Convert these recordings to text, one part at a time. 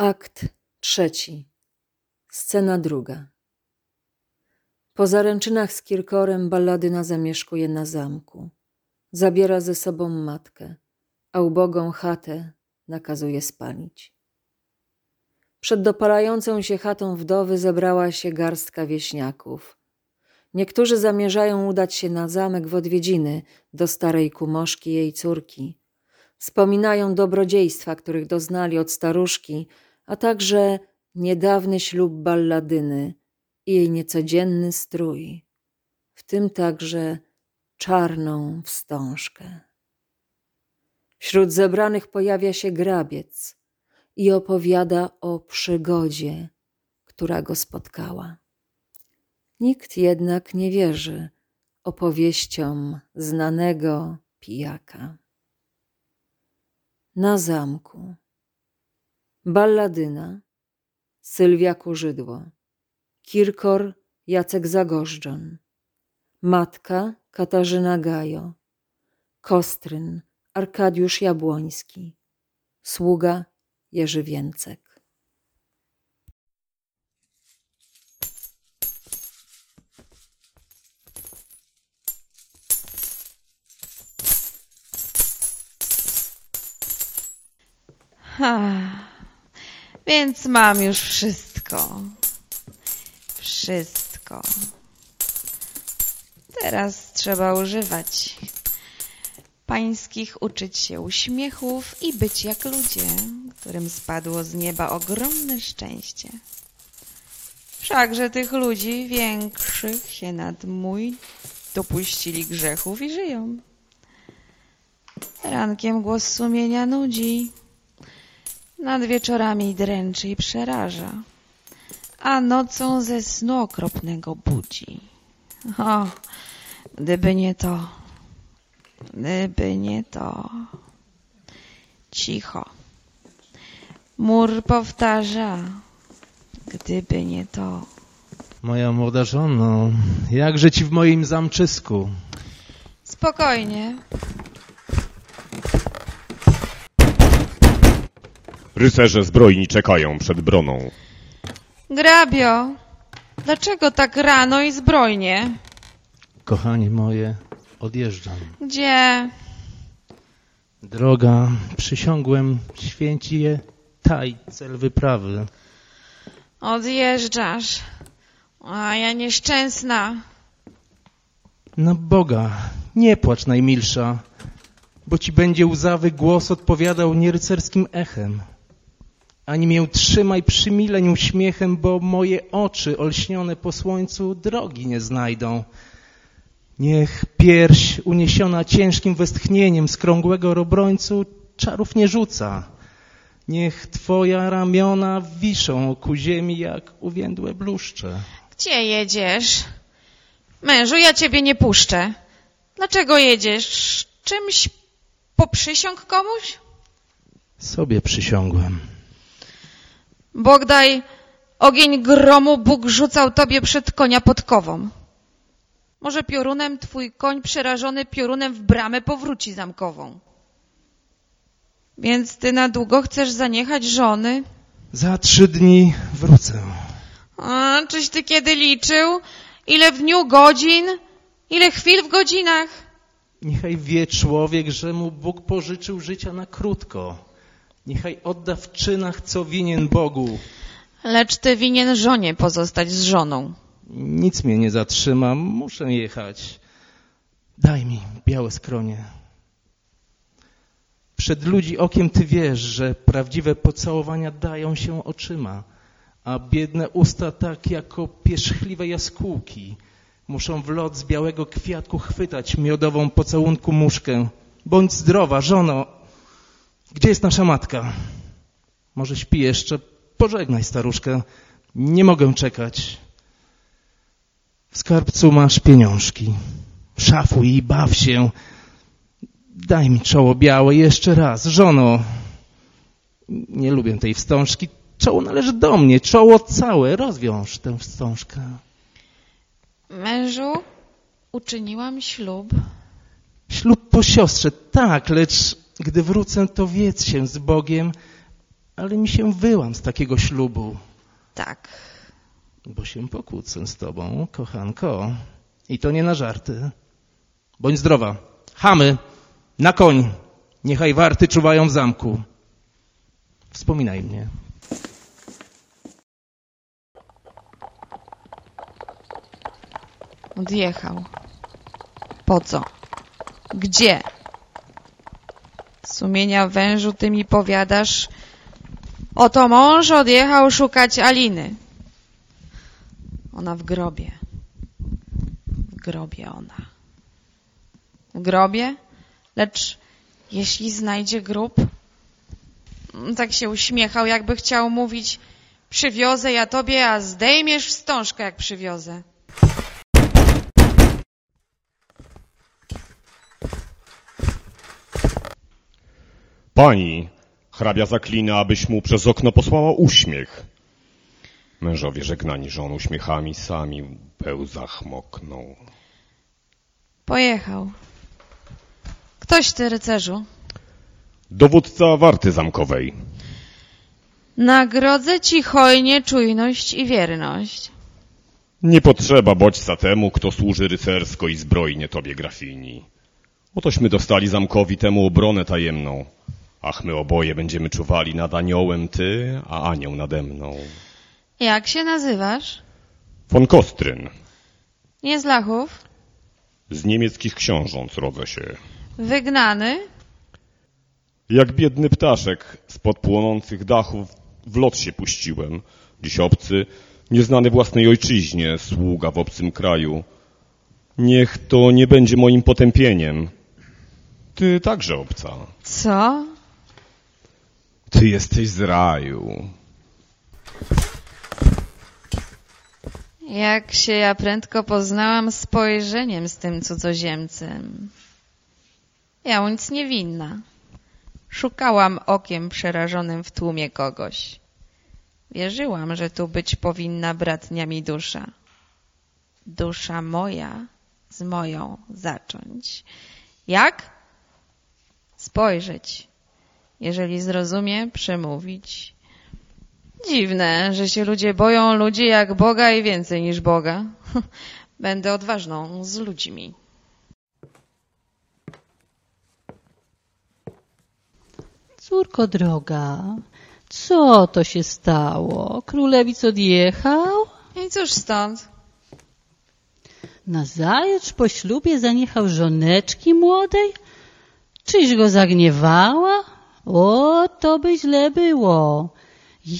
Akt trzeci. Scena druga. Po zaręczynach z Kirkorem balladyna zamieszkuje na zamku. Zabiera ze sobą matkę, a ubogą chatę nakazuje spalić. Przed dopalającą się chatą wdowy zebrała się garstka wieśniaków. Niektórzy zamierzają udać się na zamek w odwiedziny do starej kumoszki jej córki. Wspominają dobrodziejstwa, których doznali od staruszki, a także niedawny ślub balladyny i jej niecodzienny strój, w tym także czarną wstążkę. Wśród zebranych pojawia się grabiec i opowiada o przygodzie, która go spotkała. Nikt jednak nie wierzy opowieściom znanego pijaka. Na zamku. Balladyna Sylwia Kurzydło Kirkor Jacek Zagorzczon Matka Katarzyna Gajo Kostryn Arkadiusz Jabłoński Sługa Jerzy Więcek. Ha, więc mam już wszystko. Wszystko. Teraz trzeba używać pańskich, uczyć się uśmiechów i być jak ludzie, którym spadło z nieba ogromne szczęście. Wszakże tych ludzi większych się nad mój dopuścili grzechów i żyją. Rankiem głos sumienia nudzi, nad wieczorami dręczy i przeraża, a nocą ze snu okropnego budzi. O, gdyby nie to, gdyby nie to. Cicho. Mur powtarza, gdyby nie to. Moja młoda żono, jakże ci w moim zamczysku? Spokojnie. Rycerze zbrojni czekają przed broną. Grabio, dlaczego tak rano i zbrojnie? Kochanie moje, odjeżdżam. Gdzie? Droga, przysiągłem, święci je taj cel wyprawy. Odjeżdżasz. A ja nieszczęsna. Na Boga, nie płacz najmilsza, bo ci będzie łzawy głos odpowiadał nierycerskim echem. Ani mię trzymaj przymileń uśmiechem, bo moje oczy olśnione po słońcu drogi nie znajdą. Niech pierś uniesiona ciężkim westchnieniem z krągłego robrońcu czarów nie rzuca. Niech twoja ramiona wiszą ku ziemi jak uwiędłe bluszcze. Gdzie jedziesz? Mężu, ja ciebie nie puszczę. Dlaczego jedziesz? Czymś poprzysiąg komuś? Sobie przysiągłem. Bogdaj, ogień gromu Bóg rzucał tobie przed konia podkową. Może piorunem twój koń przerażony piorunem w bramę powróci zamkową. Więc ty na długo chcesz zaniechać żony? Za trzy dni wrócę. A, czyś ty kiedy liczył? Ile w dniu godzin? Ile chwil w godzinach? Niechaj wie człowiek, że mu Bóg pożyczył życia na krótko. Niechaj odda w czynach, co winien Bogu. Lecz ty winien żonie pozostać z żoną. Nic mnie nie zatrzyma, muszę jechać. Daj mi białe skronie. Przed ludzi okiem ty wiesz, że prawdziwe pocałowania dają się oczyma, a biedne usta tak jako pierzchliwe jaskółki muszą w lot z białego kwiatku chwytać miodową pocałunku muszkę. Bądź zdrowa, żono. Gdzie jest nasza matka? Może śpi jeszcze? Pożegnaj staruszkę. Nie mogę czekać. W skarbcu masz pieniążki. Szafuj i baw się. Daj mi czoło białe jeszcze raz. Żono, nie lubię tej wstążki. Czoło należy do mnie. Czoło całe. Rozwiąż tę wstążkę. Mężu, uczyniłam ślub. Ślub po siostrze, tak, lecz gdy wrócę, to wiedz się z Bogiem, ale mi się wyłam z takiego ślubu, Tak. bo się pokłócę z tobą, kochanko. I to nie na żarty. Bądź zdrowa. Chamy, na koń. Niechaj warty czuwają w zamku. Wspominaj mnie. Odjechał. Po co? Gdzie? Sumienia wężu ty mi powiadasz, oto mąż odjechał szukać Aliny. Ona w grobie. W grobie ona. W grobie? Lecz jeśli znajdzie grób? Tak się uśmiechał, jakby chciał mówić, przywiozę ja tobie, a zdejmiesz wstążkę, jak przywiozę. Pani, hrabia zaklina, abyś mu przez okno posłała uśmiech. Mężowie żegnani żon uśmiechami sami w pełzach mokną. Pojechał. Ktoś ty, rycerzu. Dowódca warty zamkowej. Nagrodzę ci hojnie czujność i wierność. Nie potrzeba bodźca temu, kto służy rycersko i zbrojnie tobie, grafini. Otośmy dostali zamkowi temu obronę tajemną. Ach, my oboje będziemy czuwali nad aniołem ty, a anioł nade mną. Jak się nazywasz? Von Kostryn, Nie z Lachów? z niemieckich książąt rodzę się. Wygnany? Jak biedny ptaszek spod płonących dachów w lot się puściłem. Dziś obcy, nieznany własnej ojczyźnie, sługa w obcym kraju. Niech to nie będzie moim potępieniem. Ty także obca. Co? Ty jesteś z raju. Jak się ja prędko poznałam spojrzeniem z tym cudzoziemcem. Ja nic niewinna. Szukałam okiem przerażonym w tłumie kogoś. Wierzyłam, że tu być powinna bratnia mi dusza. Dusza moja z moją zacząć. Jak? Spojrzeć. Jeżeli zrozumie, przemówić. Dziwne, że się ludzie boją ludzi jak Boga i więcej niż Boga. Będę odważną z ludźmi. Córko droga, co to się stało? Królewic odjechał? I cóż stąd? Nazajutrz po ślubie zaniechał żoneczki młodej? Czyś go zagniewała? O, to by źle było.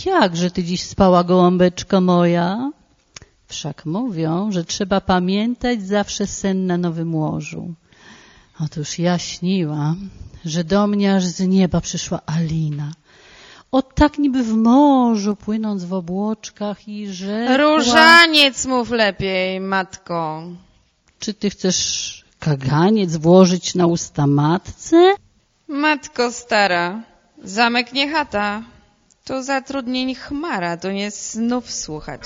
Jakże ty dziś spała, gołąbeczko moja? Wszak mówią, że trzeba pamiętać zawsze sen na nowym łożu. Otóż ja śniłam, że do mnie aż z nieba przyszła Alina. O tak niby w morzu, płynąc w obłoczkach i rzekła... Różaniec mów lepiej, matko. Czy ty chcesz kaganiec włożyć na usta matce? Matko stara, zamek nie chata. Tu zatrudnień chmara, tu nie snów słuchać.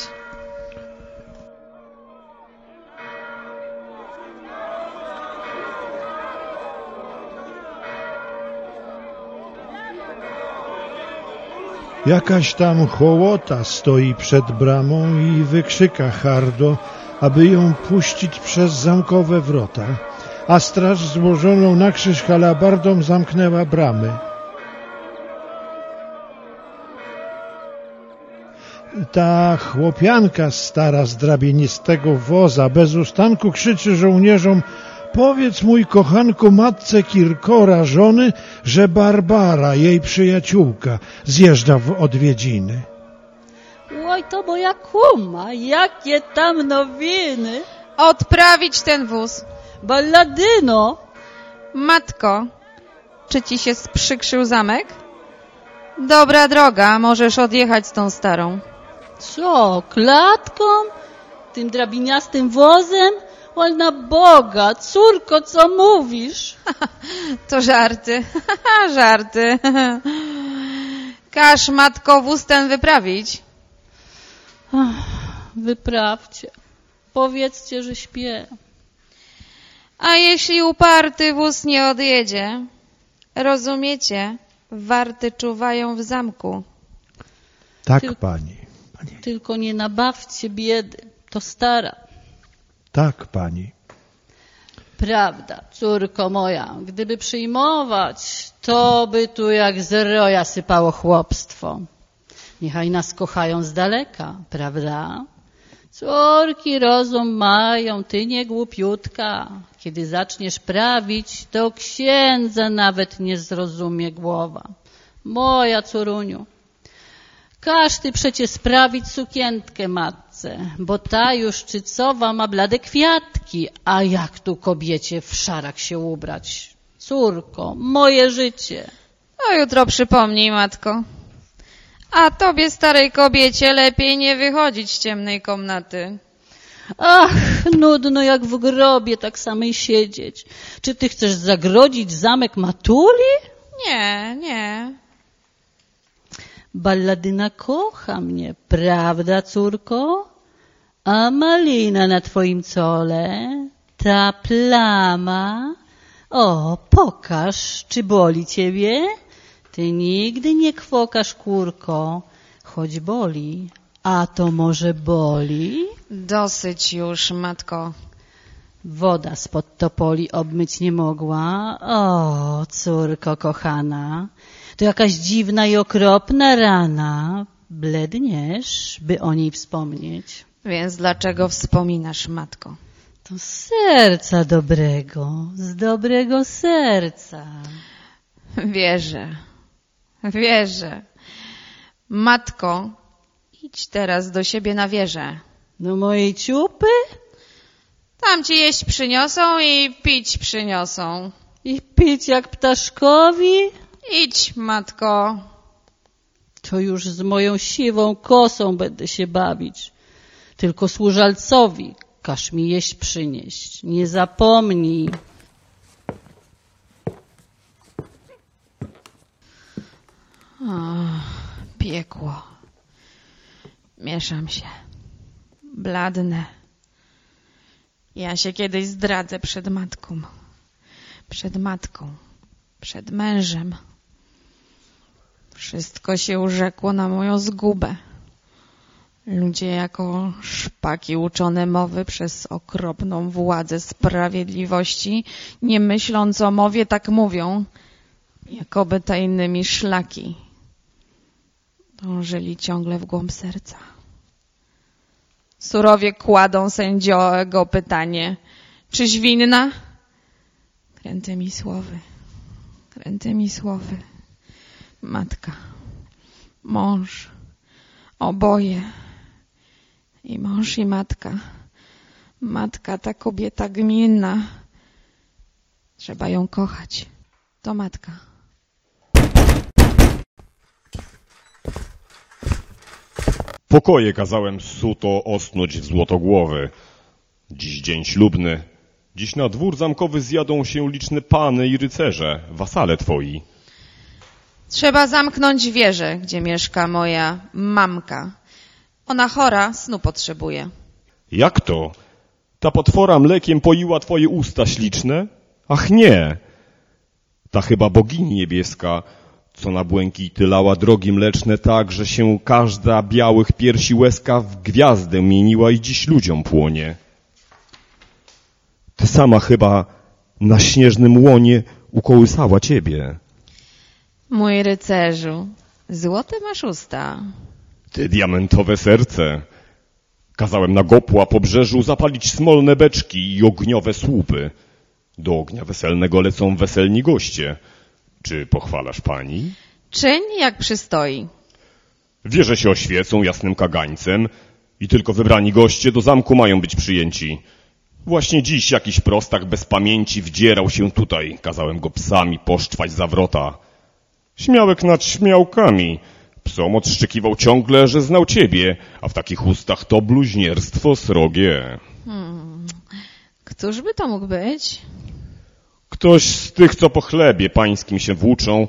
Jakaś tam hołota stoi przed bramą i wykrzyka hardo, aby ją puścić przez zamkowe wrota, a straż złożoną na krzyż halabardą zamknęła bramy. Ta chłopianka stara z drabienistego woza bez ustanku krzyczy żołnierzom Powiedz mój kochanku matce Kirkora żony, że Barbara, jej przyjaciółka, zjeżdża w odwiedziny. Oj, to moja kuma, jakie tam nowiny! Odprawić ten wóz. Balladyno! Matko, czy ci się sprzykrzył zamek? Dobra droga, możesz odjechać z tą starą. Co, klatką? Tym drabiniastym wozem? Oj, na Boga, córko, co mówisz? To żarty, żarty. Każ matko wóz ten wyprawić. Wyprawcie. Powiedzcie, że śpię. A jeśli uparty wóz nie odjedzie? Rozumiecie? Warty czuwają w zamku. Tak, Tylko- pani. Tylko nie nabawcie biedy, to stara. Tak, pani. Prawda, córko moja, gdyby przyjmować, to by tu jak z roja sypało chłopstwo. Niechaj nas kochają z daleka, prawda? Córki rozum mają, ty nie głupiutka. Kiedy zaczniesz prawić, to księdza nawet nie zrozumie głowa. Moja córuniu, każ ty przecie sprawić sukientkę matce, bo ta już czycowa ma blade kwiatki, a jak tu kobiecie w szarak się ubrać? Córko, moje życie. O jutro przypomnij, matko. A tobie, starej kobiecie, lepiej nie wychodzić z ciemnej komnaty. Ach, nudno jak w grobie tak samej siedzieć. Czy ty chcesz zagrodzić zamek Matuli? Nie, nie. Balladyna kocha mnie, prawda, córko? A malina na twoim cole, ta plama. O, pokaż, czy boli ciebie? Ty nigdy nie kwokasz, kurko, choć boli. A to może boli? Dosyć już, matko. Woda spod topoli obmyć nie mogła. O, córko kochana, to jakaś dziwna i okropna rana. Bledniesz, by o niej wspomnieć. Więc dlaczego wspominasz, matko? To serca dobrego, z dobrego serca. Wierzę, wierzę. Matko, idź teraz do siebie na wieżę. Do mojej ciupy Tam ci jeść przyniosą i pić przyniosą. i pić jak ptaszkowi, Idź, matko. to już z moją siwą kosą będę się bawić. Tylko służalcowi każ mi jeść przynieść. Nie zapomnij. Piekło. Mieszam się. Bladnę. Ja się kiedyś zdradzę przed matką. Przed matką. Przed mężem. Wszystko się urzekło na moją zgubę. Ludzie jako szpaki uczone mowy przez okropną władzę sprawiedliwości, nie myśląc o mowie, tak mówią, jakoby tajnymi szlaki dążyli ciągle w głąb serca. Surowie kładą sędziego pytanie, czyś winna? Krętymi słowy, krętymi słowy. Matka, mąż, oboje. I mąż i matka. Matka ta kobieta gminna. Trzeba ją kochać. To matka. Pokoje kazałem suto osnąć w złotogłowy. Dziś dzień ślubny. Dziś na dwór zamkowy zjadą się liczne pany i rycerze, wasale twoi. Trzeba zamknąć wieżę, gdzie mieszka moja mamka. Ona chora, snu potrzebuje. Jak to? Ta potwora mlekiem poiła twoje usta śliczne? Ach nie! Ta chyba bogini niebieska, co na błękity lała drogi mleczne tak, że się każda białych piersi łezka w gwiazdę mieniła i dziś ludziom płonie. Ty sama chyba na śnieżnym łonie ukołysała ciebie. Mój rycerzu, złote masz usta. Ty diamentowe serce. Kazałem na gopła pobrzeżu zapalić smolne beczki i ogniowe słupy. Do ognia weselnego lecą weselni goście. Czy pochwalasz pani? Czyń jak przystoi. Wieże się oświecą jasnym kagańcem i tylko wybrani goście do zamku mają być przyjęci. Właśnie dziś jakiś prostak bez pamięci wdzierał się tutaj. Kazałem go psami poszczwać za wrota. Śmiałek nad śmiałkami. Psom odszczykiwał ciągle, że znał ciebie, a w takich ustach to bluźnierstwo srogie. Któż by to mógł być? Ktoś z tych, co po chlebie pańskim się włóczą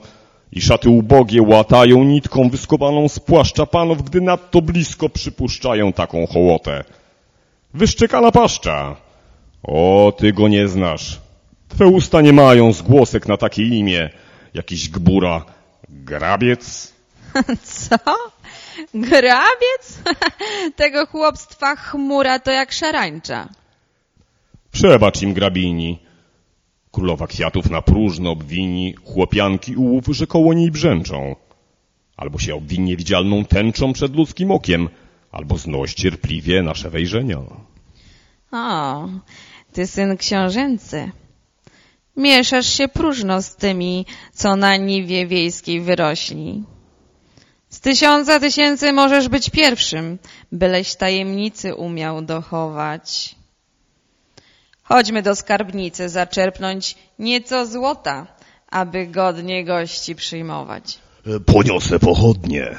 i szaty ubogie łatają nitką wyskobaną z płaszcza panów, gdy nadto blisko przypuszczają taką hołotę. Wyszczekana paszcza. O, ty go nie znasz. Twe usta nie mają zgłosek na takie imię. Jakiś gbura. Grabiec? Co? Grabiec? Tego chłopstwa chmura to jak szarańcza. Przebacz im grabini. Królowa kwiatów na próżno obwini chłopianki ułów, że koło niej brzęczą. Albo się obwinie widzialną tęczą przed ludzkim okiem, albo znoś cierpliwie nasze wejrzenia. O, ty syn książęcy. Mieszasz się próżno z tymi, co na niwie wiejskiej wyrośli. Z tysiąca tysięcy możesz być pierwszym, byleś tajemnicy umiał dochować. Chodźmy do skarbnicy zaczerpnąć nieco złota, aby godnie gości przyjmować. Poniosę pochodnie.